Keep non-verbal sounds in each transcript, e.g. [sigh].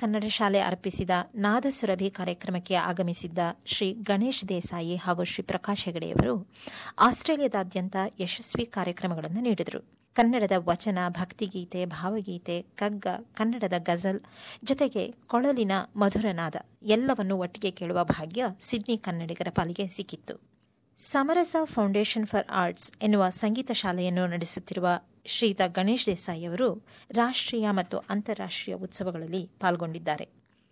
ಕನ್ನಡ ಶಾಲೆ ಅರ್ಪಿಸಿದ ನಾದಸುರಭಿ ಕಾರ್ಯಕ್ರಮಕ್ಕೆ ಆಗಮಿಸಿದ್ದ ಶ್ರೀ ಗಣೇಶ್ ದೇಸಾಯಿ ಹಾಗೂ ಶ್ರೀ ಪ್ರಕಾಶ್ ಹೆಗಡೆಯವರು ಆಸ್ಟ್ರೇಲಿಯಾದಾದ್ಯಂತ ಯಶಸ್ವಿ ಕಾರ್ಯಕ್ರಮಗಳನ್ನು ನೀಡಿದರು. ಕನ್ನಡದ ವಚನ, ಭಕ್ತಿಗೀತೆ, ಭಾವಗೀತೆ, ಕಗ್ಗ, ಕನ್ನಡದ ಗಜಲ್ ಜೊತೆಗೆ ಕೊಳಲಿನ ಮಧುರನಾದ ಎಲ್ಲವನ್ನೂ ಒಟ್ಟಿಗೆ ಕೇಳುವ ಭಾಗ್ಯ ಸಿಡ್ನಿ ಕನ್ನಡಿಗರ ಪಾಲಿಗೆ ಸಿಕ್ಕಿತ್ತು. ಸಮರಸ ಫೌಂಡೇಶನ್ ಫಾರ್ ಆರ್ಟ್ಸ್ ಎನ್ನುವ ಸಂಗೀತ ಶಾಲೆಯನ್ನು ನಡೆಸುತ್ತಿರುವ ಶ್ರೀಯುತ ಗಣೇಶ್ ದೇಸಾಯಿ ಅವರು ರಾಷ್ಟ್ರೀಯ ಮತ್ತು ಅಂತಾರಾಷ್ಟ್ರೀಯ ಉತ್ಸವಗಳಲ್ಲಿ ಪಾಲ್ಗೊಂಡಿದ್ದಾರೆ.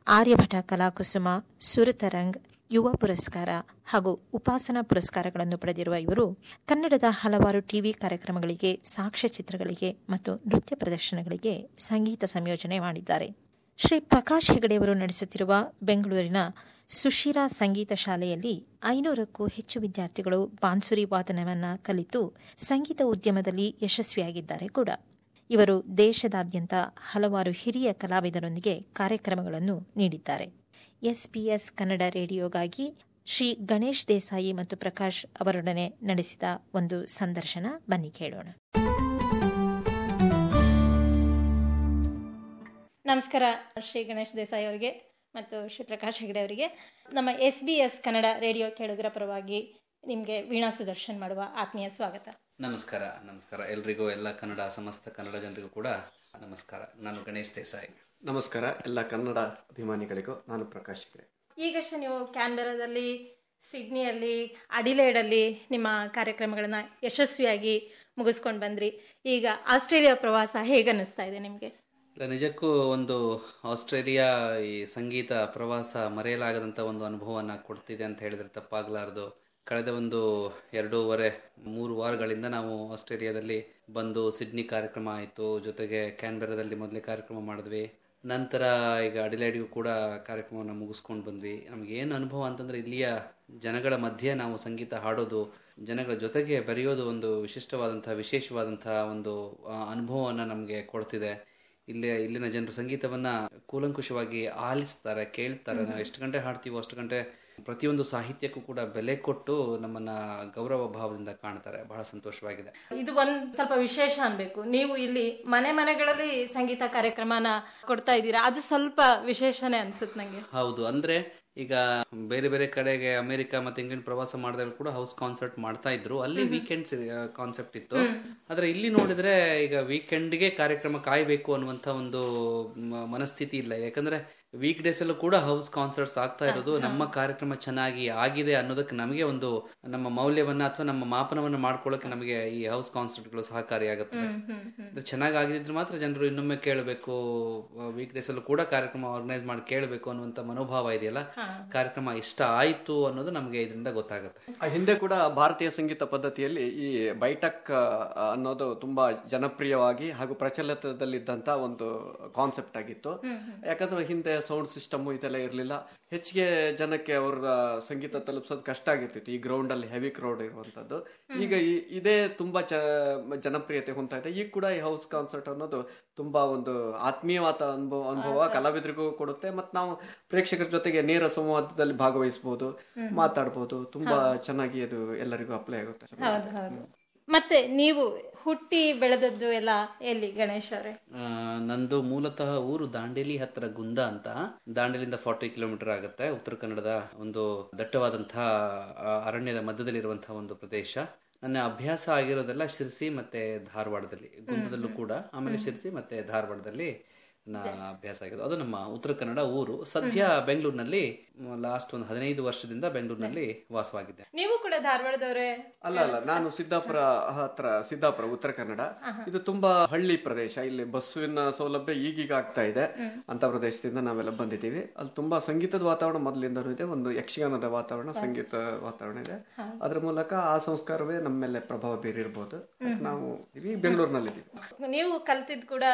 ಆರ್ಯಭಟ ಕಲಾಕುಸುಮ ಸುರತರಂಗ್ ಯುವ ಪುರಸ್ಕಾರ ಹಾಗೂ ಉಪಾಸನಾ ಪುರಸ್ಕಾರಗಳನ್ನು ಪಡೆದಿರುವ ಇವರು ಕನ್ನಡದ ಹಲವಾರು ಟಿವಿ ಕಾರ್ಯಕ್ರಮಗಳಿಗೆ, ಸಾಕ್ಷ್ಯಚಿತ್ರಗಳಿಗೆ ಮತ್ತು ನೃತ್ಯ ಪ್ರದರ್ಶನಗಳಿಗೆ ಸಂಗೀತ ಸಂಯೋಜನೆ ಮಾಡಿದ್ದಾರೆ. ಶ್ರೀ ಪ್ರಕಾಶ್ ಹೆಗಡೆಯವರು ನಡೆಸುತ್ತಿರುವ ಬೆಂಗಳೂರಿನ ಸುಶೀರಾ ಸಂಗೀತ ಶಾಲೆಯಲ್ಲಿ ಐನೂರಕ್ಕೂ ಹೆಚ್ಚು ವಿದ್ಯಾರ್ಥಿಗಳು ಬಾನ್ಸುರಿ ವಾದನವನ್ನು ಕಲಿತು ಸಂಗೀತ ಉದ್ಯಮದಲ್ಲಿ ಯಶಸ್ವಿಯಾಗಿದ್ದಾರೆ ಕೂಡ. ಇವರು ದೇಶದಾದ್ಯಂತ ಹಲವಾರು ಹಿರಿಯ ಕಲಾವಿದರೊಂದಿಗೆ ಕಾರ್ಯಕ್ರಮಗಳನ್ನು ನೀಡಿದ್ದಾರೆ. ಎಸ್ಪಿಎಸ್ ಕನ್ನಡ ರೇಡಿಯೋಗಾಗಿ ಶ್ರೀ ಗಣೇಶ್ ದೇಸಾಯಿ ಮತ್ತು ಪ್ರಕಾಶ್ ಅವರೊಡನೆ ನಡೆಸಿದ ಒಂದು ಸಂದರ್ಶನ ಬನ್ನಿ ಕೇಳೋಣ. ನಮಸ್ಕಾರ ಶ್ರೀ ಗಣೇಶ್ ದೇಸಾಯಿ ಅವರಿಗೆ ಮತ್ತು ಶ್ರೀ ಪ್ರಕಾಶ್ ಹೆಗಡೆ ಅವರಿಗೆ. ನಮ್ಮ S B S Kannada radio ಕೇಳುಗರ ಪರವಾಗಿ ನಿಮಗೆ ವೀಣಾ ಸುದರ್ಶನ್ ಮಾಡುವ ಆತ್ಮೀಯ ಸ್ವಾಗತ. ನಮಸ್ಕಾರ ನಮಸ್ಕಾರ. ಎಲ್ರಿಗೂ ಎಲ್ಲ ಕನ್ನಡ ಸಮಸ್ತ ಕನ್ನಡ ಜನರಿಗೂ ಕೂಡ ನಮಸ್ಕಾರ. ನಾನು ಗಣೇಶ್ ದೇಸಾಯಿ. ನಮಸ್ಕಾರ ಎಲ್ಲ ಕನ್ನಡ ಅಭಿಮಾನಿಗಳಿಗೂ ನಾನು ಪ್ರಕಾಶ್ ಹೆಗಡೆ. ಈಗಷ್ಟೇ ನೀವು ಕ್ಯಾನ್ಬೆರಾದಲ್ಲಿ ಸಿಡ್ನಿಯಲ್ಲಿ ಅಡಿಲೇಡಲ್ಲಿ ನಿಮ್ಮ ಕಾರ್ಯಕ್ರಮಗಳನ್ನು ಯಶಸ್ವಿಯಾಗಿ ಮುಗಿಸ್ಕೊಂಡು ಬಂದ್ರಿ. ಈಗ ಆಸ್ಟ್ರೇಲಿಯಾ ಪ್ರವಾಸ ಹೇಗೆ ಅನ್ನಿಸ್ತಾ ಇದೆ ನಿಮಗೆ? ಇಲ್ಲ ನಿಜಕ್ಕೂ ಒಂದು ಆಸ್ಟ್ರೇಲಿಯಾ ಈ ಸಂಗೀತ ಪ್ರವಾಸ ಮರೆಯಲಾಗದಂಥ ಒಂದು ಅನುಭವವನ್ನು ಕೊಡ್ತಿದೆ ಅಂತ ಹೇಳಿದ್ರೆ ತಪ್ಪಾಗಲಾರದು. ಕಳೆದ ಒಂದು ಎರಡೂವರೆ, ಮೂರು ವಾರಗಳಿಂದ ನಾವು ಆಸ್ಟ್ರೇಲಿಯಾದಲ್ಲಿ ಬಂದು ಸಿಡ್ನಿ ಕಾರ್ಯಕ್ರಮ ಆಯಿತು, ಜೊತೆಗೆ ಕ್ಯಾನ್ಬೆರಾದಲ್ಲಿ ಮೊದಲೇ ಕಾರ್ಯಕ್ರಮ ಮಾಡಿದ್ವಿ. ನಂತರ ಈಗ ಅಡಿಲೇಡಿಗೂ ಕೂಡ ಕಾರ್ಯಕ್ರಮವನ್ನು ಮುಗಿಸ್ಕೊಂಡು ಬಂದ್ವಿ. ನಮ್ಗೆ ಏನು ಅನುಭವ ಅಂತಂದರೆ ಇಲ್ಲಿಯ ಜನಗಳ ಮಧ್ಯೆ ನಾವು ಸಂಗೀತ ಹಾಡೋದು, ಜನಗಳ ಜೊತೆಗೆ ಬರೆಯೋದು ಒಂದು ವಿಶಿಷ್ಟವಾದಂಥ, ವಿಶೇಷವಾದಂಥ ಒಂದು ಅನುಭವವನ್ನು ನಮಗೆ ಕೊಡ್ತಿದೆ. ಇಲ್ಲಿ ಇಲ್ಲಿನ ಜನರು ಸಂಗೀತವನ್ನು ಕೂಲಂಕುಷವಾಗಿ ಆಲಿಸ್ತಾರೆ ಕೇಳ್ತಾರೆ. ನಾವು ಎಷ್ಟು ಗಂಟೆ ಹಾಡ್ತೀವೋ ಅಷ್ಟು ಗಂಟೆ ಪ್ರತಿಯೊಂದು ಸಾಹಿತ್ಯಕ್ಕೂ ಕೂಡ ಬೆಲೆ ಕೊಟ್ಟು ನಮ್ಮನ್ನ ಗೌರವ ಭಾವದಿಂದ ಕಾಣ್ತಾರೆ. ಬಹಳ ಸಂತೋಷವಾಗಿದೆ. ಇದು ಒಂದ್ ಸ್ವಲ್ಪ ವಿಶೇಷ ಅನ್ಬೇಕು. ನೀವು ಇಲ್ಲಿ ಮನೆ ಮನೆಗಳಲ್ಲಿ ಸಂಗೀತ ಕಾರ್ಯಕ್ರಮನ ಕೊಡ್ತಾ ಇದ್ದೀರಾ? ಅದು ಸ್ವಲ್ಪ ವಿಶೇಷನೇ ಅನ್ಸುತ್ತೆ ನಂಗೆ. ಹೌದು. ಅಂದ್ರೆ ಈಗ ಬೇರೆ ಬೇರೆ ಕಡೆಗೆ ಅಮೆರಿಕ ಮತ್ತೆ ಇಂಗ್ಲೆಂಡ್ ಪ್ರವಾಸ ಮಾಡಿದಾಗ ಕೂಡ ಹೌಸ್ ಕಾನ್ಸರ್ಟ್ ಮಾಡ್ತಾ ಇದ್ರು. ಅಲ್ಲಿ ವೀಕೆಂಡ್ಸ್ ಕಾನ್ಸೆಪ್ಟ್ ಇತ್ತು. ಆದ್ರೆ ಇಲ್ಲಿ ನೋಡಿದ್ರೆ ಈಗ ವೀಕೆಂಡ್ಗೆ ಕಾರ್ಯಕ್ರಮ ಕಾಯ್ಬೇಕು ಅನ್ನುವಂತ ಒಂದು ಮನಸ್ಥಿತಿ ಇಲ್ಲ. ಯಾಕಂದ್ರೆ ವೀಕ್ ಡೇಸ್ ಅಲ್ಲೂ ಕೂಡ ಹೌಸ್ ಕಾನ್ಸರ್ಟ್ಸ್ ಆಗ್ತಾ ಇರೋದು. ನಮ್ಮ ಕಾರ್ಯಕ್ರಮ ಚೆನ್ನಾಗಿ ಆಗಿದೆ ಅನ್ನೋದಕ್ಕೆ ನಮಗೆ ಒಂದು ನಮ್ಮ ಮೌಲ್ಯವನ್ನ ಅಥವಾ ನಮ್ಮ ಮಾಪನವನ್ನ ಮಾಡ್ಕೊಳ್ಳೋಕೆ ನಮಗೆ ಈ ಹೌಸ್ ಕಾನ್ಸರ್ಟ್ಗಳು ಸಹಕಾರಿಯಾಗುತ್ತೆ ಚೆನ್ನಾಗಿ ಆಗಿದ್ರೆ ಮಾತ್ರ ಜನರು ಇನ್ನೊಮ್ಮೆ ಕೇಳಬೇಕು. ವೀಕ್ ಡೇಸ್ ಅಲ್ಲೂ ಕೂಡ ಕಾರ್ಯಕ್ರಮ ಆರ್ಗನೈಸ್ ಮಾಡಿ ಕೇಳಬೇಕು ಅನ್ನುವಂತ ಮನೋಭಾವ ಇದೆಯಲ್ಲ? ಕಾರ್ಯಕ್ರಮ ಇಷ್ಟ ಆಯ್ತು ಅನ್ನೋದು ನಮಗೆ ಇದರಿಂದ ಗೊತ್ತಾಗುತ್ತೆ. ಆ ಹಿಂದೆ ಕೂಡ ಭಾರತೀಯ ಸಂಗೀತ ಪದ್ಧತಿಯಲ್ಲಿ ಈ ಬೈಟಕ್ ಅನ್ನೋದು ತುಂಬಾ ಜನಪ್ರಿಯವಾಗಿ ಹಾಗೂ ಪ್ರಚಲಿತದಲ್ಲಿದ್ದಂತ ಒಂದು ಕಾನ್ಸೆಪ್ಟ್ ಆಗಿತ್ತು. ಯಾಕಂದ್ರೆ ಹಿಂದೆ ಸೌಂಡ್ ಸಿಸ್ಟಮ್ ಇದೆಲ್ಲ ಇರಲಿಲ್ಲ. ಹೆಚ್ಚಿಗೆ ಜನಕ್ಕೆ ಅವ್ರ ಸಂಗೀತ ತಲುಪಿಸೋದು ಕಷ್ಟ ಆಗಿರ್ತಿತ್ತು. ಈ ಗ್ರೌಂಡ್ ಅಲ್ಲಿ ಹೆವಿ ಕ್ರೌಡ್ ಇರುವಂತದ್ದು. ಈಗ ಇದೇ ತುಂಬಾ ಜನಪ್ರಿಯತೆ ಹೊಂದ್ತಾ ಇದೆ. ಈಗ ಕೂಡ ಈ ಹೌಸ್ ಕಾನ್ಸರ್ಟ್ ಅನ್ನೋದು ತುಂಬಾ ಒಂದು ಆತ್ಮೀಯವಾದ ಅನುಭವ ಅನುಭವ ಕಲಾವಿದರಿಗೂ ಕೊಡುತ್ತೆ. ಮತ್ತೆ ನಾವು ಪ್ರೇಕ್ಷಕರ ಜೊತೆಗೆ ನೇರ ಸಂವಾದದಲ್ಲಿ ಭಾಗವಹಿಸಬಹುದು ಮಾತಾಡಬಹುದು ತುಂಬಾ ಚೆನ್ನಾಗಿ ಅದು ಎಲ್ಲರಿಗೂ ಅಪ್ಲೈ ಆಗುತ್ತೆ. ಮತ್ತೆ ನೀವು ಹುಟ್ಟಿ ಬೆಳೆದದ್ದು ಎಲ್ಲ ಎಲ್ಲಿ ಗಣೇಶ್ ಅವರೇ? ನಂದು ಮೂಲತಃ ಊರು ದಾಂಡೇಲಿ ಹತ್ರ ಗುಂದ ಅಂತ. ದಾಂಡೇಲಿಂದ ಫಾರ್ಟಿ ಕಿಲೋಮೀಟರ್ ಆಗುತ್ತೆ. ಉತ್ತರ ಕನ್ನಡದ ಒಂದು ದಟ್ಟವಾದಂತಹ ಅರಣ್ಯದ ಮಧ್ಯದಲ್ಲಿರುವಂತಹ ಒಂದು ಪ್ರದೇಶ. ನನ್ನ ಅಭ್ಯಾಸ ಆಗಿರೋದೆಲ್ಲ ಶಿರ್ಸಿ ಮತ್ತೆ ಧಾರವಾಡದಲ್ಲಿ ಗುಂದದಲ್ಲೂ ಕೂಡ. ಆಮೇಲೆ ಶಿರ್ಸಿ ಮತ್ತೆ ಧಾರವಾಡದಲ್ಲಿ ಅಭ್ಯಾಸ ಆಗಿರೋದು ಅದು ನಮ್ಮ ಉತ್ತರ ಕನ್ನಡ ಊರು. ಸದ್ಯ ಬೆಂಗಳೂರಿನಲ್ಲಿ ಲಾಸ್ಟ್ ಒಂದು ಹದಿನೈದು ವರ್ಷದಿಂದ ಬೆಂಗಳೂರಿನಲ್ಲಿ ವಾಸವಾಗಿದ್ದೆ. ನೀವು ಕೂಡ ಧಾರವಾಡದವರೇ? ಅಲ್ಲ ಅಲ್ಲ ನಾನು ಸಿದ್ದಾಪುರ ಹತ್ರ ಸಿದ್ದಾಪುರ ಉತ್ತರ ಕನ್ನಡ. ಇದು ತುಂಬಾ ಹಳ್ಳಿ ಪ್ರದೇಶ. ಇಲ್ಲಿ ಬಸ್ಸಿನ ಸೌಲಭ್ಯ ಈಗೀಗ ಆಗ್ತಾ ಇದೆ. ಅಂತ ಪ್ರದೇಶದಿಂದ ನಾವೆಲ್ಲ ಬಂದಿದ್ದೀವಿ. ಅಲ್ಲಿ ತುಂಬಾ ಸಂಗೀತದ ವಾತಾವರಣ ಮೊದಲಿಂದನೂ ಇದೆ. ಒಂದು ಯಕ್ಷಗಾನದ ವಾತಾವರಣ ಸಂಗೀತ ವಾತಾವರಣ ಇದೆ. ಅದ್ರ ಮೂಲಕ ಆ ಸಂಸ್ಕಾರವೇ ನಮ್ಮ ಮೇಲೆ ಪ್ರಭಾವ ಬೀರಿರ್ಬೋದು. ನಾವು ಬೆಂಗಳೂರಿನಲ್ಲಿ ಇದ್ದೀವಿ ನೀವು ಕಲ್ತಿದ್ ಕೂಡ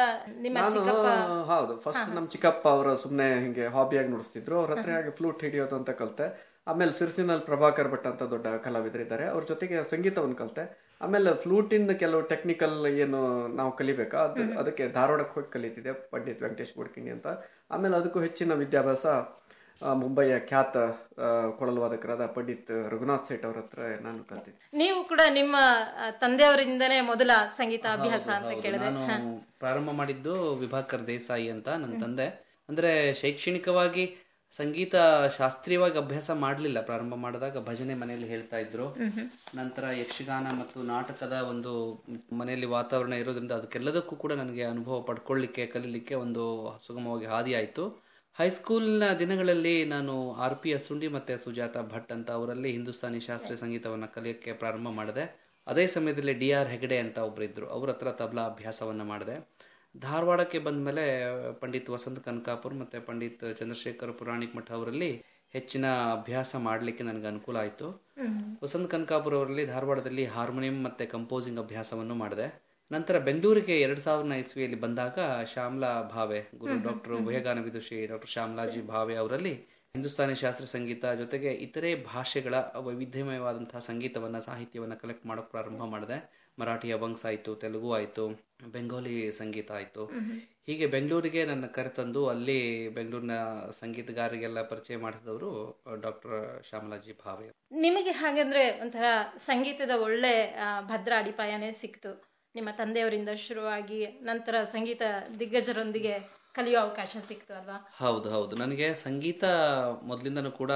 ನಿಮ್ಮ ಚಿಕ್ಕಪ್ಪ ಹೌದು ಫಸ್ಟ್ ನಮ್ ಚಿಕ್ಕಪ್ಪ ಅವರು ಸುಮ್ನೆ ಹಿಂಗೆ ಹಾಬಿಯಾಗಿ ನುಡಿಸ್ತಿದ್ರು. ಅವ್ರ ಹತ್ರ ಹಾಗೆ ಫ್ಲೂಟ್ ಹಿಡಿಯೋದು ಅಂತ ಕಲ್ತೆ. ಆಮೇಲೆ ಸಿರ್ಸಿನಲ್ಲಿ ಪ್ರಭಾಕರ್ ಭಟ್ ಅಂತ ದೊಡ್ಡ ಕಲಾವಿದರಿದ್ದಾರೆ ಅವ್ರ ಜೊತೆಗೆ ಸಂಗೀತವನ್ನು ಕಲ್ತೆ. ಆಮೇಲೆ ಫ್ಲೂಟಿನ ಕೆಲವು ಟೆಕ್ನಿಕಲ್ ಏನು ನಾವು ಕಲಿಬೇಕಾ? ಅದು ಅದಕ್ಕೆ ಧಾರವಾಡಕ್ಕೆ ಹೋಗಿ ಕಲಿತಿದ್ದೆ ಪಂಡಿತ್ ವೆಂಕಟೇಶ್ ಗುಡ್ಕಿಣಿ ಅಂತ. ಆಮೇಲೆ ಅದಕ್ಕೂ ಹೆಚ್ಚಿನ ವಿದ್ಯಾಭ್ಯಾಸ ಆ, ಮುಂಬಯಿಯ ಖ್ಯಾತ ಕೊಳಲು ವಾದಕರಾದ ಪಂಡಿತ್ ರಘುನಾಥ್ ಸೇಠ್ ಅವರ ಹತ್ರ ನಾನು ಕಲ್ತಿದ್ದೆ. ನೀವು ಕೂಡ ನಿಮ್ಮ ತಂದೆಯವರಿಂದನೇ ಮೊದಲ ಸಂಗೀತ ಅಭ್ಯಾಸ ಅಂತ ಕೇಳಿದೆ. ನಾನು ಪ್ರಾರಂಭ ಮಾಡಿದ್ದು ವಿಭಾಕರ್ ದೇಸಾಯಿ ಅಂತ ನನ್ನ ತಂದೆ. ಅಂದ್ರೆ ಶೈಕ್ಷಣಿಕವಾಗಿ ಸಂಗೀತ ಶಾಸ್ತ್ರೀಯವಾಗಿ ಅಭ್ಯಾಸ ಮಾಡಲಿಲ್ಲ. ಪ್ರಾರಂಭ ಮಾಡಿದಾಗ ಭಜನೆ ಮನೆಯಲ್ಲಿ ಹೇಳ್ತಾ ಇದ್ರು. ನಂತರ ಯಕ್ಷಗಾನ ಮತ್ತು ನಾಟಕದ ಒಂದು ಮನೆಯಲ್ಲಿ ವಾತಾವರಣ ಇರೋದ್ರಿಂದ ಅದಕ್ಕೆಲ್ಲದಕ್ಕೂ ಕೂಡ ನನಗೆ ಅನುಭವ ಪಡ್ಕೊಳ್ಳಿಕ್ಕೆ ಕಲೀಲಿಕ್ಕೆ ಒಂದು ಸುಗಮವಾಗಿ ಹಾದಿ ಆಯಿತು. ಹೈಸ್ಕೂಲ್ನ ದಿನಗಳಲ್ಲಿ ನಾನು ಆರ್ ಪಿ ಅಸುಂಡಿ ಮತ್ತು ಸುಜಾತ ಭಟ್ ಅಂತ ಅವರಲ್ಲಿ ಹಿಂದೂಸ್ತಾನಿ ಶಾಸ್ತ್ರೀಯ ಸಂಗೀತವನ್ನು ಕಲಿಯೋಕ್ಕೆ ಪ್ರಾರಂಭ ಮಾಡಿದೆ. ಅದೇ ಸಮಯದಲ್ಲಿ ಡಿ ಆರ್ ಹೆಗಡೆ ಅಂತ ಒಬ್ಬರಿದ್ದರು ಅವ್ರ ಹತ್ರ ತಬಲಾ ಅಭ್ಯಾಸವನ್ನು ಮಾಡಿದೆ. ಧಾರವಾಡಕ್ಕೆ ಬಂದ ಮೇಲೆ ಪಂಡಿತ್ ವಸಂತ್ ಕನಕಾಪುರ್ ಮತ್ತು ಪಂಡಿತ್ ಚಂದ್ರಶೇಖರ್ ಪುರಾಣಿಕ್ ಮಠ ಅವರಲ್ಲಿ ಹೆಚ್ಚಿನ ಅಭ್ಯಾಸ ಮಾಡಲಿಕ್ಕೆ ನನಗೆ ಅನುಕೂಲ ಆಯಿತು. ವಸಂತ್ ಕನಕಾಪುರ್ ಅವರಲ್ಲಿ ಧಾರವಾಡದಲ್ಲಿ ಹಾರ್ಮೋನಿಯಂ ಮತ್ತು ಕಂಪೋಸಿಂಗ್ ಅಭ್ಯಾಸವನ್ನು ಮಾಡಿದೆ. ನಂತರ ಬೆಂಗಳೂರಿಗೆ ಎರಡ್ ಸಾವಿರದ ಇಸ್ವಿಯಲ್ಲಿ ಬಂದಾಗ ಶ್ಯಾಮ್ಲಾ ಭಾವೆ ಗುರು ಡಾಕ್ಟರ್ ಉಭಯಗಾನ ವಿದುಷಿ ಡಾಕ್ಟರ್ ಶ್ಯಾಮ್ಲಾಜಿ ಭಾವೆ ಅವರಲ್ಲಿ ಹಿಂದೂಸ್ತಾನಿ ಶಾಸ್ತ್ರೀಯ ಸಂಗೀತ ಜೊತೆಗೆ ಇತರೆ ಭಾಷೆಗಳ ವೈವಿಧ್ಯಮಯವಾದಂತಹ ಸಂಗೀತವನ್ನ ಸಾಹಿತ್ಯವನ್ನ ಕಲೆಕ್ಟ್ ಮಾಡೋಕೆ ಪ್ರಾರಂಭ ಮಾಡಿದೆ. ಮರಾಠಿಯ ವಂಗ್ಸ್ ಆಯ್ತು ತೆಲುಗು ಆಯಿತು ಬೆಂಗಾಲಿ ಸಂಗೀತ ಆಯಿತು. ಹೀಗೆ ಬೆಂಗಳೂರಿಗೆ ನನ್ನ ಕರೆತಂದು ಅಲ್ಲಿ ಬೆಂಗಳೂರಿನ ಸಂಗೀತಗಾರರಿಗೆಲ್ಲ ಪರಿಚಯ ಮಾಡಿಸಿದವರು ಡಾಕ್ಟರ್ ಶ್ಯಾಮಲಾಜಿ ಭಾವೆ. ನಿಮಗೆ ಹಾಗಂದ್ರೆ ಒಂಥರ ಸಂಗೀತದ ಒಳ್ಳೆ ಭದ್ರ ಅಡಿಪಾಯನೇ ಸಿಕ್ತು. ನಿಮ್ಮ ತಂದೆಯವರಿಂದ ಶುರುವಾಗಿ ನಂತರ ಸಂಗೀತ ದಿಗ್ಗಜರೊಂದಿಗೆ ಕಲಿಯೋ ಅವಕಾಶ ಸಿಕ್ತು ಅಲ್ವಾ? ಹೌದು ಹೌದು. ನನಗೆ ಸಂಗೀತ ಮೊದಲಿಂದನೂ ಕೂಡ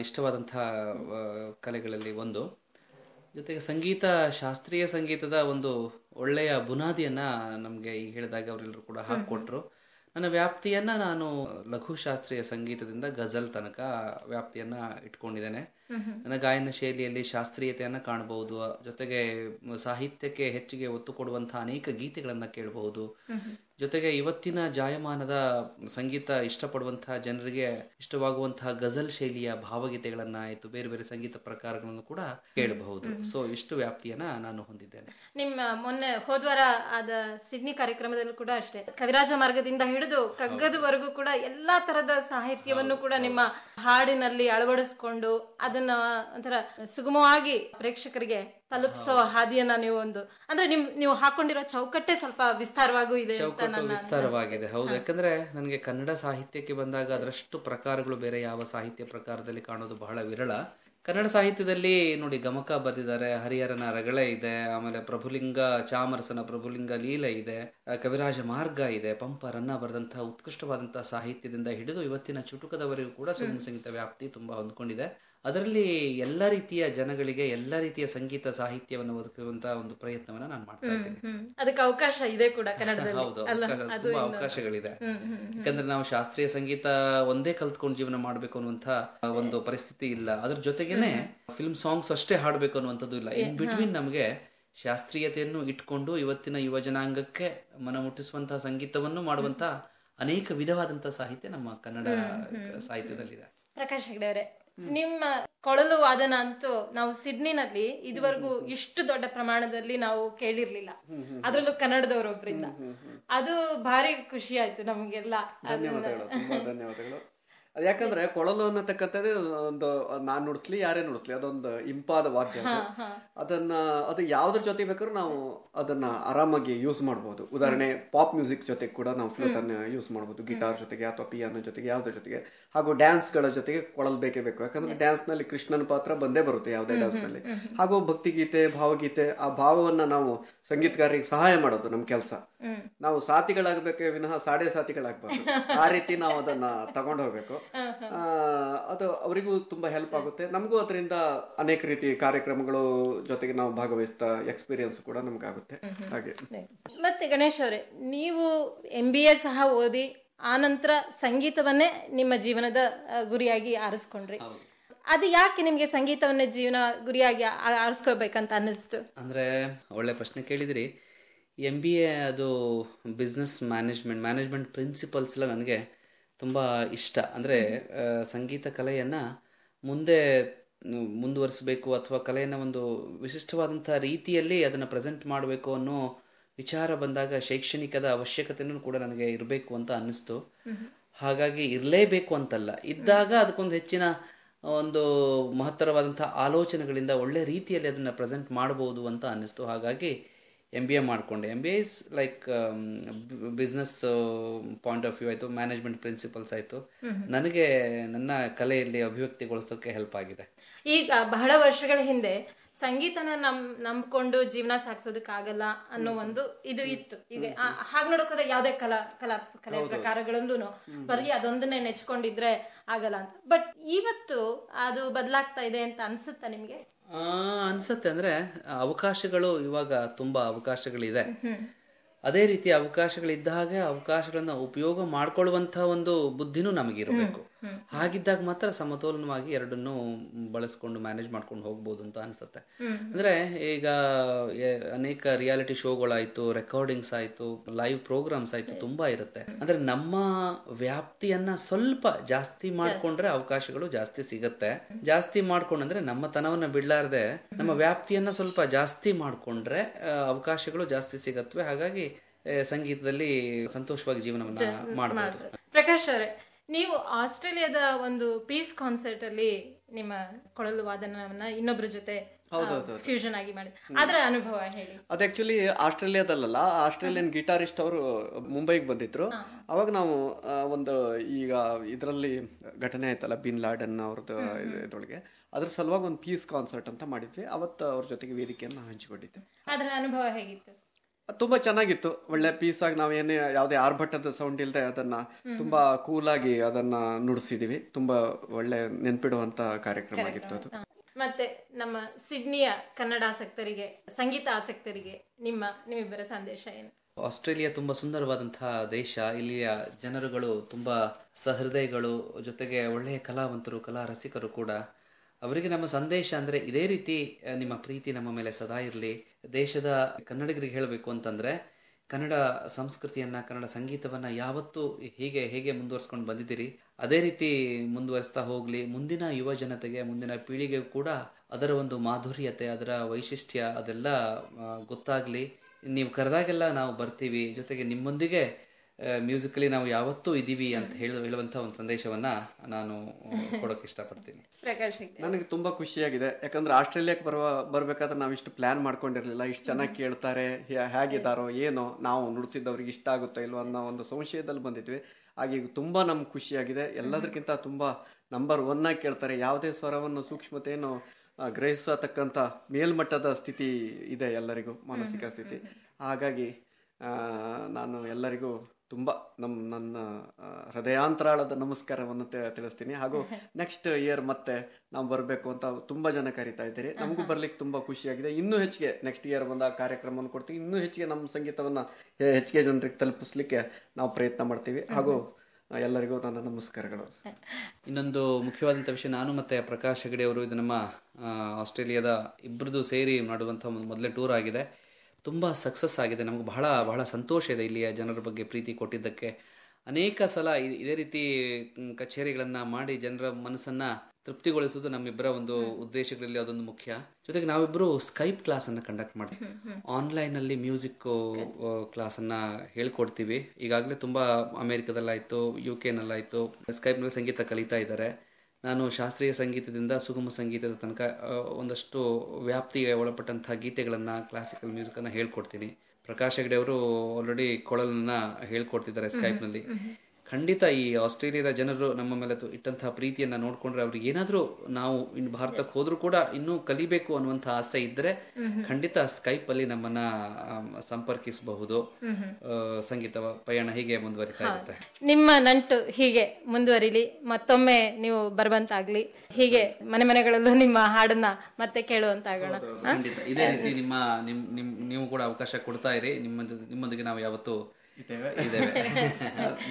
ಇಷ್ಟವಾದಂಥ ಕಲೆಗಳಲ್ಲಿ ಒಂದು. ಜೊತೆಗೆ ಸಂಗೀತ, ಶಾಸ್ತ್ರೀಯ ಸಂಗೀತದ ಒಂದು ಒಳ್ಳೆಯ ಬುನಾದಿಯನ್ನು ನಮಗೆ ಈಗ ಹೇಳಿದಾಗ ಅವರೆಲ್ಲರೂ ಕೂಡ ಹಾಕ್ಕೊಟ್ರು. ನನ್ನ ವ್ಯಾಪ್ತಿಯನ್ನ ನಾನು ಲಘು ಶಾಸ್ತ್ರೀಯ ಸಂಗೀತದಿಂದ ಗಜಲ್ ತನಕ ವ್ಯಾಪ್ತಿಯನ್ನು ಇಟ್ಕೊಂಡಿದ್ದೇನೆ. ನನ್ನ ಗಾಯನ ಶೈಲಿಯಲ್ಲಿ ಶಾಸ್ತ್ರೀಯತೆಯನ್ನ ಕಾಣಬಹುದು. ಜೊತೆಗೆ ಸಾಹಿತ್ಯಕ್ಕೆ ಹೆಚ್ಚಿಗೆ ಒತ್ತು ಕೊಡುವಂತಹ ಅನೇಕ ಗೀತೆಗಳನ್ನ ಕೇಳಬಹುದು. ಜೊತೆಗೆ ಇವತ್ತಿನ ಜಾಯಮಾನದ ಸಂಗೀತ ಇಷ್ಟಪಡುವಂತಹ ಜನರಿಗೆ ಇಷ್ಟವಾಗುವಂತಹ ಗಜಲ್ ಶೈಲಿಯ ಭಾವಗೀತೆಗಳನ್ನ ಆಯ್ತು ಬೇರೆ ಬೇರೆ ಸಂಗೀತ ಪ್ರಕಾರಗಳನ್ನು ಕೂಡ ಕೇಳಬಹುದು. ಸೊ ಇಷ್ಟು ವ್ಯಾಪ್ತಿಯನ್ನ ನಾನು ಹೊಂದಿದ್ದೇನೆ. ನಿಮ್ಮ ಮೊನ್ನೆ ಹೋದ್ವಾರ ಆದ ಸಿಡ್ನಿ ಕಾರ್ಯಕ್ರಮದಲ್ಲೂ ಕೂಡ ಅಷ್ಟೇ. ಕವಿರಾಜ ಮಾರ್ಗದಿಂದ ಹಿಡಿದು ಕಗ್ಗದವರೆಗೂ ಕೂಡ ಎಲ್ಲಾ ತರದ ಸಾಹಿತ್ಯವನ್ನು ಕೂಡ ನಿಮ್ಮ ಹಾಡಿನಲ್ಲಿ ಅಳವಡಿಸ್ಕೊಂಡು ಅದನ್ನ ಒಂಥರ ಸುಗಮವಾಗಿ ಪ್ರೇಕ್ಷಕರಿಗೆ ತಲುಪಿಸೋ ಹಾದಿಯನ್ನ ನೀವು ಒಂದು ಅಂದ್ರೆ ನಿಮ್ ನೀವು ಹಾಕೊಂಡಿರೋ ಚೌಕಟ್ಟೆ ಸ್ವಲ್ಪ ವಿಸ್ತಾರವಾಗೂ ಇದೆ ವಿಸ್ತಾರವಾಗಿದೆ ಹೌದು. ಯಾಕಂದ್ರೆ ನನಗೆ ಕನ್ನಡ ಸಾಹಿತ್ಯಕ್ಕೆ ಬಂದಾಗ ಅದರಷ್ಟು ಪ್ರಕಾರಗಳು ಬೇರೆ ಯಾವ ಸಾಹಿತ್ಯ ಪ್ರಕಾರದಲ್ಲಿ ಕಾಣೋದು ಬಹಳ ವಿರಳ. ಕನ್ನಡ ಸಾಹಿತ್ಯದಲ್ಲಿ ನೋಡಿ ಗಮಕ ಬರೆದಿದ್ದಾರೆ ಹರಿಹರನ ರಗಳೆ ಇದೆ ಆಮೇಲೆ ಪ್ರಭುಲಿಂಗ ಚಾಮರಸನ ಪ್ರಭುಲಿಂಗ ಲೀಲೆ ಇದೆ ಕವಿರಾಜ ಮಾರ್ಗ ಇದೆ ಪಂಪ ರನ್ನ ಬರೆದಂತಹ ಉತ್ಕೃಷ್ಟವಾದಂತಹ ಸಾಹಿತ್ಯದಿಂದ ಹಿಡಿದು ಇವತ್ತಿನ ಚುಟುಕದವರೆಗೂ ಕೂಡ ಸುಗಮ ಸಂಗೀತ ವ್ಯಾಪ್ತಿ ತುಂಬಾ ಹೊಂದ್ಕೊಂಡಿದೆ. ಅದರಲ್ಲಿ ಎಲ್ಲ ರೀತಿಯ ಜನಗಳಿಗೆ ಎಲ್ಲ ರೀತಿಯ ಸಂಗೀತ ಸಾಹಿತ್ಯವನ್ನು ಒದಗುವಂತಹ ಒಂದು ಪ್ರಯತ್ನವನ್ನ ನಾನು ಮಾಡ್ತಾ ಇದ್ದೀನಿ. ಅದಕ್ಕೆ ಅವಕಾಶ ಇದೆ ಕೂಡ ಹೌದು ತುಂಬಾ ಅವಕಾಶಗಳಿದೆ. ಯಾಕಂದ್ರೆ ನಾವು ಶಾಸ್ತ್ರೀಯ ಸಂಗೀತ ಒಂದೇ ಕಲ್ತ್ಕೊಂಡು ಜೀವನ ಮಾಡ್ಬೇಕು ಅನ್ನುವಂತ ಒಂದು ಪರಿಸ್ಥಿತಿ ಇಲ್ಲ. ಅದ್ರ ಜೊತೆಗೇನೆ ಫಿಲ್ಮ್ ಸಾಂಗ್ಸ್ ಅಷ್ಟೇ ಹಾಡ್ಬೇಕು ಅನ್ನುವಂಥದ್ದು ಇಲ್ಲ. ಇನ್ ಬಿಟ್ವೀನ್ ನಮಗೆ ಶಾಸ್ತ್ರೀಯತೆಯನ್ನು ಇಟ್ಕೊಂಡು ಇವತ್ತಿನ ಯುವ ಜನಾಂಗಕ್ಕೆ ಮನ ಮುಟ್ಟಿಸುವಂತಹ ಸಂಗೀತವನ್ನು ಮಾಡುವಂತ ಅನೇಕ ವಿಧವಾದಂತಹ ಸಾಹಿತ್ಯ ನಮ್ಮ ಕನ್ನಡ ಸಾಹಿತ್ಯದಲ್ಲಿದೆ. ಪ್ರಕಾಶ್ ಹೆಗ್ಡೆ ಅವರೇ ನಿಮ್ಮ ಕೊಳಲು ವಾದನ ಅಂತೂ ನಾವು ಸಿಡ್ನಿನಲ್ಲಿ ಇದುವರೆಗೂ ಇಷ್ಟು ದೊಡ್ಡ ಪ್ರಮಾಣದಲ್ಲಿ ನಾವು ಕೇಳಿರ್ಲಿಲ್ಲ. ಅದ್ರಲ್ಲೂ ಕನ್ನಡದವರೊಬ್ಬರಿಂದ ಅದು ಭಾರಿ ಖುಷಿ ಆಯ್ತು ನಮಗೆಲ್ಲ. ಧನ್ಯವಾದಗಳು. ಅದು ಯಾಕಂದ್ರೆ ಕೊಳಲು ಅನ್ನತಕ್ಕಂಥದ್ದೇ ಒಂದು ನಾನ್ ನುಡಿಸ್ಲಿ ಯಾರೇ ನುಡಿಸ್ಲಿ ಅದೊಂದು ಇಂಪಾದ ವಾದ್ಯ ಅದು. ಅದನ್ನ ಅದು ಯಾವ್ದ್ರ ಜೊತೆ ಬೇಕಾದ್ರೂ ನಾವು ಅದನ್ನ ಆರಾಮಾಗಿ ಯೂಸ್ ಮಾಡ್ಬೋದು. ಉದಾಹರಣೆ ಪಾಪ್ ಮ್ಯೂಸಿಕ್ ಜೊತೆ ಕೂಡ ನಾವು ಫ್ಲೂಟ್ ಅನ್ನ ಯೂಸ್ ಮಾಡ್ಬೋದು. ಗಿಟಾರ್ ಜೊತೆಗೆ ಅಥವಾ ಪಿಯಾನೋ ಜೊತೆಗೆ ಯಾವ್ದ್ರ ಜೊತೆಗೆ. ಹಾಗೂ ಡ್ಯಾನ್ಸ್ಗಳ ಜೊತೆಗೆ ಕೊಳಲ್ ಬೇಕೇ ಬೇಕು. ಯಾಕಂದ್ರೆ ಡ್ಯಾನ್ಸ್ನಲ್ಲಿ ಕೃಷ್ಣನ ಪಾತ್ರ ಬಂದೇ ಬರುತ್ತೆ ಯಾವುದೇ ಡ್ಯಾನ್ಸ್ನಲ್ಲಿ. ಹಾಗೂ ಭಕ್ತಿಗೀತೆ ಭಾವಗೀತೆ ಆ ಭಾವವನ್ನ ನಾವು ಸಂಗೀತಗಾರರಿಗೆ ಸಹಾಯ ಮಾಡೋದು ನಮ್ ಕೆಲಸ. ನಾವು ಸಾತಿಗಳಾಗಬೇಕೇ ವಿನಃ ಸಾಡೆ ಸಾತಿಗಳಾಗಬಾರ್ದು. ಆ ರೀತಿ ನಾವು ಅದನ್ನ ತಗೊಂಡು ಹೋಗ್ಬೇಕು. ಅದು ಅವರಿಗೂ ತುಂಬಾ ಹೆಲ್ಪ್ ಆಗುತ್ತೆ. ನಮಗೂ ಅದರಿಂದ ಅನೇಕ ರೀತಿ ಕಾರ್ಯಕ್ರಮಗಳು ಜೊತೆಗೆ ನಾವು ಭಾಗವಹಿಸ್ತಾ ಎಕ್ಸ್ಪೀರಿಯನ್ಸ್ ಕೂಡ ನಮ್ಗಾಗುತ್ತೆ. ಹಾಗೆ. ಮತ್ತೆ ಗಣೇಶ್ ಅವರೇ ನೀವು ಎಂ ಬಿ ಎ ಸಹ ಓದಿ ಆ ನಂತರ ಸಂಗೀತವನ್ನೇ ನಿಮ್ಮ ಜೀವನದ ಗುರಿಯಾಗಿ ಆರಿಸ್ಕೊಂಡ್ರಿ. ಅದು ಯಾಕೆ ನಿಮಗೆ ಸಂಗೀತವನ್ನೇ ಜೀವನ ಗುರಿಯಾಗಿ ಆರಿಸ್ಕೊಳ್ಬೇಕಂತ ಅನ್ನಿಸ್ತು? ಅಂದ್ರೆ ಒಳ್ಳೆ ಪ್ರಶ್ನೆ ಕೇಳಿದ್ರಿ. ಎಂ ಬಿ ಎ ಅದು ಬಿಸ್ನೆಸ್ ಮ್ಯಾನೇಜ್ಮೆಂಟ್ ಮ್ಯಾನೇಜ್ಮೆಂಟ್ ಪ್ರಿನ್ಸಿಪಲ್ಸ್ ಎಲ್ಲ ನನಗೆ ತುಂಬ ಇಷ್ಟ. ಅಂದರೆ ಸಂಗೀತ ಕಲೆಯನ್ನು ಮುಂದೆ ಮುಂದುವರಿಸಬೇಕು ಅಥವಾ ಕಲೆಯನ್ನು ಒಂದು ವಿಶಿಷ್ಟವಾದಂಥ ರೀತಿಯಲ್ಲಿ ಅದನ್ನು ಪ್ರೆಸೆಂಟ್ ಮಾಡಬೇಕು ಅನ್ನೋ ವಿಚಾರ ಬಂದಾಗ ಶೈಕ್ಷಣಿಕದ ಅವಶ್ಯಕತೆಯೂ ಕೂಡ ನನಗೆ ಇರಬೇಕು ಅಂತ ಅನ್ನಿಸ್ತು. ಹಾಗಾಗಿ ಇರಲೇಬೇಕು ಅಂತಲ್ಲ. ಇದ್ದಾಗ ಅದಕ್ಕೊಂದು ಹೆಚ್ಚಿನ ಒಂದು ಮಹತ್ತರವಾದಂಥ ಆಲೋಚನೆಗಳಿಂದ ಒಳ್ಳೆ ರೀತಿಯಲ್ಲಿ ಅದನ್ನು ಪ್ರೆಸೆಂಟ್ ಮಾಡಬಹುದು ಅಂತ ಅನ್ನಿಸ್ತು. ಹಾಗಾಗಿ ಎಂ ಬಿ ಎ ಮಾಡಿಕೊಂಡೆ. M B A is like business point of view ಆಯಿತು ಮ್ಯಾನೇಜ್ಮೆಂಟ್ ಪ್ರಿನ್ಸಿಪಲ್ಸ್ ಆಯಿತು. ನನಗೆ ನನ್ನ ಕಲೆಯಲ್ಲಿ ಅಭಿವ್ಯಕ್ತಿಗೊಳಿಸೋಕೆ ಹೆಲ್ಪ್ ಆಗಿದೆ. ಈಗ ಬಹಳ ವರ್ಷಗಳ ಹಿಂದೆ ಸಂಗೀತನ ನಮ್ ನಂಬ್ಕೊಂಡು ಜೀವನ ಸಾಗಿಸೋದಕ್ಕಾಗಲ್ಲ ಅನ್ನೋ ಒಂದು ಇದು ಇತ್ತು. ಈಗ ಹಾಗೆ ನೋಡೋಕೋದ್ರೆ ಯಾವ್ದೇ ಕಲಾ ಕಲಾ ಕಲೆ ಪ್ರಕಾರಗಳಲ್ಲೂ ಬರೀ ಅದೊಂದನ್ನೇ ನೆಚ್ಕೊಂಡಿದ್ರೆ ಆಗಲ್ಲ ಅಂತ. ಬಟ್ ಇವತ್ತು ಅದು ಬದಲಾಗ್ತಾ ಇದೆ ಅಂತ ಅನ್ಸುತ್ತಾ ನಿಮ್ಗೆ? ಆ, ಅನ್ಸತ್ತೆ. ಅಂದ್ರೆ ಅವಕಾಶಗಳು ಇವಾಗ ತುಂಬಾ ಅವಕಾಶಗಳಿದೆ. ಅದೇ ರೀತಿ ಅವಕಾಶಗಳಿದ್ದ ಹಾಗೆ ಅವಕಾಶಗಳನ್ನ ಉಪಯೋಗ ಮಾಡ್ಕೊಳ್ಳುವಂತ ಒಂದು ಬುದ್ಧಿನೂ ನಮಗಿರಬೇಕು. ಹಾಗಿದ್ದಾಗ ಮಾತ್ರ ಸಮತೋಲನವಾಗಿ ಎರಡನ್ನು ಬಳಸ್ಕೊಂಡು ಮ್ಯಾನೇಜ್ ಮಾಡ್ಕೊಂಡು ಹೋಗ್ಬೋದು ಅಂತ ಅನ್ಸುತ್ತೆ. ಅಂದ್ರೆ ಈಗ ಅನೇಕ ರಿಯಾಲಿಟಿ ಶೋಗಳಾಯ್ತು ರೆಕಾರ್ಡಿಂಗ್ಸ್ ಆಯ್ತು ಲೈವ್ ಪ್ರೋಗ್ರಾಮ್ಸ್ ಆಯ್ತು ತುಂಬಾ ಇರುತ್ತೆ. ಅಂದ್ರೆ ನಮ್ಮ ವ್ಯಾಪ್ತಿಯನ್ನ ಸ್ವಲ್ಪ ಜಾಸ್ತಿ ಮಾಡ್ಕೊಂಡ್ರೆ ಅವಕಾಶಗಳು ಜಾಸ್ತಿ ಸಿಗತ್ತೆ. ಜಾಸ್ತಿ ಮಾಡ್ಕೊಂಡ್ರೆ ನಮ್ಮ ತನವನ್ನ ಬಿಡ್ಲಾರ್ದೆ ನಮ್ಮ ವ್ಯಾಪ್ತಿಯನ್ನ ಸ್ವಲ್ಪ ಜಾಸ್ತಿ ಮಾಡ್ಕೊಂಡ್ರೆ ಅವಕಾಶಗಳು ಜಾಸ್ತಿ ಸಿಗತ್ವೆ. ಹಾಗಾಗಿ ಸಂಗೀತದಲ್ಲಿ ಸಂತೋಷವಾಗಿ ಜೀವನವನ್ನ ಮಾಡಬಹುದು ಪ್ರಕಾಶ್ ಅವರೇ ನೀವು ಆಸ್ಟ್ರೇಲಿಯಾದ ಒಂದು ಪೀಸ್ ಕಾನ್ಸರ್ಟ್ ಅಲ್ಲಿ ನಿಮ್ಮ ಕೊಳಲು ವಾದನವನ್ನ ಇನ್ನೊಬ್ಬರ ಜೊತೆ ಫ್ಯೂಷನ್ ಆಗಿ ಮಾಡಿ ಅದರ ಅನುಭವ ಹೇಳಿ. ಅದು ಆಕ್ಚುಲಿ ಆಸ್ಟ್ರೇಲಿಯಾದಲ್ಲ ಆಸ್ಟ್ರೇಲಿಯನ್ ಗಿಟಾರಿಸ್ಟ್ ಅವರು ಮುಂಬೈಗೆ ಬಂದಿದ್ರು. ಅವಾಗ ನಾವು ಒಂದು ಈಗ ಇದರಲ್ಲಿ ಘಟನೆ ಆಯ್ತಲ್ಲ ಬಿನ್ ಲಾಡನ್ ಅವ್ರದ್ದು ಇದ್ರೊಳಗೆ. ಅದ್ರ ಸಲುವಾಗಿ ಒಂದು ಪೀಸ್ ಕಾನ್ಸರ್ಟ್ ಅಂತ ಮಾಡಿದ್ವಿ. ಅವತ್ತು ಅವ್ರ ಜೊತೆಗೆ ವೇದಿಕೆಯನ್ನು ಹಂಚಿಕೊಂಡಿದ್ದೆ. ಅದರ ಅನುಭವ ಹೇಗಿತ್ತು? ತುಂಬಾ ಚೆನ್ನಾಗಿತ್ತು. ಒಳ್ಳೆ ಪೀಸ್ ಆಗಿ ನಾವೇನೇ ಯಾವುದೇ ಆರ್ಭಟದ ಸೌಂಡ್ ಇಲ್ಲದೆ ಅದನ್ನ ತುಂಬಾ ಕೂಲ್ ಆಗಿ ಅದನ್ನ ನುಡಿಸಿದೀವಿ. ತುಂಬಾ ಒಳ್ಳೆ ನೆನ್ಪಿಡುವಂತ ಕಾರ್ಯಕ್ರಮ ಆಗಿತ್ತು ಅದು. ಮತ್ತೆ ನಮ್ಮ ಸಿಡ್ನಿಯ ಕನ್ನಡ ಆಸಕ್ತರಿಗೆ ಸಂಗೀತ ಆಸಕ್ತರಿಗೆ ನಿಮ್ಮ ನಿಮ್ಮಿಬ್ಬರ ಸಂದೇಶ ಏನು? ಆಸ್ಟ್ರೇಲಿಯಾ ತುಂಬಾ ಸುಂದರವಾದಂತಹ ದೇಶ. ಇಲ್ಲಿಯ ಜನರುಗಳು ತುಂಬಾ ಸಹೃದಯಗಳು ಜೊತೆಗೆ ಒಳ್ಳೆಯ ಕಲಾವಂತರು ಕಲಾ ರಸಿಕರು ಕೂಡ ಅವರಿಗೆ ನಮ್ಮ ಸಂದೇಶ ಅಂದರೆ ಇದೇ ರೀತಿ ನಿಮ್ಮ ಪ್ರೀತಿ ನಮ್ಮ ಮೇಲೆ ಸದಾ ಇರಲಿ. ದೇಶದ ಕನ್ನಡಿಗರಿಗೆ ಹೇಳಬೇಕು ಅಂತಂದರೆ, ಕನ್ನಡ ಸಂಸ್ಕೃತಿಯನ್ನು, ಕನ್ನಡ ಸಂಗೀತವನ್ನು ಯಾವತ್ತೂ ಹೀಗೆ ಹೇಗೆ ಮುಂದುವರಿಸ್ಕೊಂಡು ಬಂದಿದ್ದೀರಿ, ಅದೇ ರೀತಿ ಮುಂದುವರಿಸ್ತಾ ಹೋಗಲಿ. ಮುಂದಿನ ಯುವ ಜನತೆಗೆ, ಮುಂದಿನ ಪೀಳಿಗೆಗೂ ಕೂಡ ಅದರ ಒಂದು ಮಾಧುರ್ಯತೆ, ಅದರ ವೈಶಿಷ್ಟ್ಯ ಅದೆಲ್ಲ ಗೊತ್ತಾಗಲಿ. ನೀವು ಕರೆದಾಗೆಲ್ಲ ನಾವು ಬರ್ತೀವಿ. ಜೊತೆಗೆ ನಿಮ್ಮೊಂದಿಗೆ ಮ್ಯೂಸಿಕಲಿ ನಾವು ಯಾವತ್ತೂ ಇದ್ದೀವಿ ಅಂತ ಹೇಳ ಹೇಳುವಂಥ ಒಂದು ಸಂದೇಶವನ್ನ ನಾನು ಕೊಡೋಕೆ ಇಷ್ಟಪಡ್ತೀನಿ. ನನಗೆ ತುಂಬಾ ಖುಷಿಯಾಗಿದೆ. ಯಾಕಂದ್ರೆ ಆಸ್ಟ್ರೇಲಿಯಾಕ್ಕೆ ಬರುವ ಬರ್ಬೇಕಾದ್ರೆ ನಾವು ಇಷ್ಟು ಪ್ಲಾನ್ ಮಾಡ್ಕೊಂಡಿರ್ಲಿಲ್ಲ. ಇಷ್ಟು ಚೆನ್ನಾಗಿ ಕೇಳ್ತಾರೆ ಹೇಗಿದ್ದಾರೋ ಏನೋ ನಾವು ನುಡಿಸಿದ್ದವ್ರಿಗೆ ಇಷ್ಟ ಆಗುತ್ತೋ ಇಲ್ವೋ ಅನ್ನೋ ಒಂದು ಸಂಶಯದಲ್ಲಿ ಬಂದಿದ್ವಿ. ಹಾಗೆ ತುಂಬಾ ನಮ್ಗೆ ಖುಷಿಯಾಗಿದೆ. ಎಲ್ಲದಕ್ಕಿಂತ ತುಂಬಾ ನಂಬರ್ ಒನ್ ಆಗಿ ಕೇಳ್ತಾರೆ. ಯಾವುದೇ ಸ್ವರವನ್ನು ಸೂಕ್ಷ್ಮತೆಯನ್ನು ಗ್ರಹಿಸತಕ್ಕಂಥ ಮೇಲ್ಮಟ್ಟದ ಸ್ಥಿತಿ ಇದೆ ಎಲ್ಲರಿಗೂ ಮಾನಸಿಕ ಸ್ಥಿತಿ. ಹಾಗಾಗಿ ನಾನು ಎಲ್ಲರಿಗೂ ತುಂಬ ನಮ್ಮ ನನ್ನ ಹೃದಯಾಂತರಾಳದ ನಮಸ್ಕಾರವನ್ನು ತಿಳಿಸ್ತೀನಿ. ಹಾಗೂ [laughs] ನೆಕ್ಸ್ಟ್ ಇಯರ್ ಮತ್ತೆ ನಾವು ಬರಬೇಕು ಅಂತ ತುಂಬ ಜನ ಕರಿತಾ ಇದ್ದೀರಿ. ನಮಗೂ ಬರ್ಲಿಕ್ಕೆ ತುಂಬ ಖುಷಿಯಾಗಿದೆ. ಇನ್ನೂ ಹೆಚ್ಚಿಗೆ ನೆಕ್ಸ್ಟ್ ಇಯರ್ ಬಂದ ಕಾರ್ಯಕ್ರಮವನ್ನು ಕೊಡ್ತೀವಿ. ಇನ್ನೂ ಹೆಚ್ಚಿಗೆ ನಮ್ಮ ಸಂಗೀತವನ್ನು ಹೆಚ್ಚಿಗೆ ಜನರಿಗೆ ತಲುಪಿಸ್ಲಿಕ್ಕೆ ನಾವು ಪ್ರಯತ್ನ ಮಾಡ್ತೀವಿ. ಹಾಗೂ ಎಲ್ಲರಿಗೂ ನನ್ನ ನಮಸ್ಕಾರಗಳು. [laughs] ಇನ್ನೊಂದು ಮುಖ್ಯವಾದಂಥ ವಿಷಯ ನಾನು ಮತ್ತು ಪ್ರಕಾಶ್ ಹೆಗಡೆ ಅವರು ಇದು ನಮ್ಮ ಆಸ್ಟ್ರೇಲಿಯಾದ ಇಬ್ಬರದು ಸೇರಿ ಮಾಡುವಂಥ ಒಂದು ಮೊದಲೇ ಟೂರ್ ಆಗಿದೆ. ತುಂಬ ಸಕ್ಸಸ್ ಆಗಿದೆ. ನಮಗೆ ಬಹಳ ಬಹಳ ಸಂತೋಷ ಇದೆ ಇಲ್ಲಿಯ ಜನರ ಬಗ್ಗೆ ಪ್ರೀತಿ ಕೊಟ್ಟಿದ್ದಕ್ಕೆ. ಅನೇಕ ಸಲ ಇದೇ ರೀತಿ ಕಚೇರಿಗಳನ್ನು ಮಾಡಿ ಜನರ ಮನಸ್ಸನ್ನ ತೃಪ್ತಿಗೊಳಿಸುವುದು ನಮ್ಮಿಬ್ಬರ ಒಂದು ಉದ್ದೇಶಗಳಲ್ಲಿ ಅದೊಂದು ಮುಖ್ಯ. ಜೊತೆಗೆ ನಾವಿಬ್ಬರು ಸ್ಕೈಪ್ ಕ್ಲಾಸ್ ಅನ್ನ ಕಂಡಕ್ಟ್ ಮಾಡ್ತೀವಿ. ಆನ್ಲೈನ್ ಅಲ್ಲಿ ಮ್ಯೂಸಿಕ್ ಕ್ಲಾಸ್ ಅನ್ನ ಹೇಳ್ಕೊಡ್ತೀವಿ. ಈಗಾಗಲೇ ತುಂಬಾ ಅಮೆರಿಕದಲ್ಲಾಯ್ತು ಯು ಕೆನಲ್ಲಾಯಿತು ಸ್ಕೈಪ್ನಲ್ಲಿ ಸಂಗೀತ ಕಲಿತಾ ಇದ್ದಾರೆ. ನಾನು ಶಾಸ್ತ್ರೀಯ ಸಂಗೀತದಿಂದ ಸುಗಮ ಸಂಗೀತದ ತನಕ ಒಂದಷ್ಟು ವ್ಯಾಪ್ತಿಗೆ ಒಳಪಟ್ಟಂತಹ ಗೀತೆಗಳನ್ನ ಕ್ಲಾಸಿಕಲ್ ಮ್ಯೂಸಿಕ್ ಅನ್ನ ಹೇಳ್ಕೊಡ್ತೀನಿ. ಪ್ರಕಾಶ್ ಹೆಗ್ಡೆ ಅವರು ಆಲ್ರೆಡಿ ಕೊಳಲನ್ನ ಹೇಳ್ಕೊಡ್ತಿದ್ದಾರೆ ಸ್ಕೈಪ್ನಲ್ಲಿ. ಖಂಡಿತ ಈ ಆಸ್ಟ್ರೇಲಿಯಾದ ಜನರು ನಮ್ಮ ಮೇಲೆ ಇಟ್ಟಂತಹ ಪ್ರೀತಿಯನ್ನ ನೋಡ್ಕೊಂಡ್ರೆ ಅವ್ರಿಗೆ ಏನಾದ್ರೂ ನಾವು ಇನ್ನು ಭಾರತಕ್ಕೆ ಹೋದ್ರೂ ಕೂಡ ಇನ್ನೂ ಕಲಿಬೇಕು ಅನ್ನುವಂಥ ಆಸೆ ಇದ್ರೆ ಖಂಡಿತ ಸ್ಕೈಪ್ ಅಲ್ಲಿ ನಮ್ಮನ್ನ ಸಂಪರ್ಕಿಸಬಹುದು. ಸಂಗೀತ ಪಯಣ ಹೀಗೆ ಮುಂದುವರಿತಾ ಇರುತ್ತೆ. ನಿಮ್ಮ ನಂಟು ಹೀಗೆ ಮುಂದುವರಿಲಿ ಮತ್ತೊಮ್ಮೆ ನೀವು ಬರುವಂತಾಗ್ಲಿ ಹೀಗೆ ಮನೆ ಮನೆಗಳಲ್ಲೂ ನಿಮ್ಮ ಹಾಡನ್ನ ಮತ್ತೆ ಕೇಳುವಂತಾಗೋಣ. ಖಂಡಿತ. ಇದೇ ರೀತಿ ನಿಮ್ಮ ನಿಮ್ ನಿಮ್ ನೀವು ಕೂಡ ಅವಕಾಶ ಕೊಡ್ತಾ ಇರಿ. ನಿಮ್ಮೊಂದಿಗೆ ನಾವು ಯಾವತ್ತೂ ಇದ್ದೇವೆ ಇದ್ದೇವೆ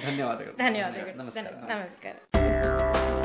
ಧನ್ಯವಾದಗಳು ಧನ್ಯವಾದಗಳು ನಮಸ್ಕಾರ ನಮಸ್ಕಾರ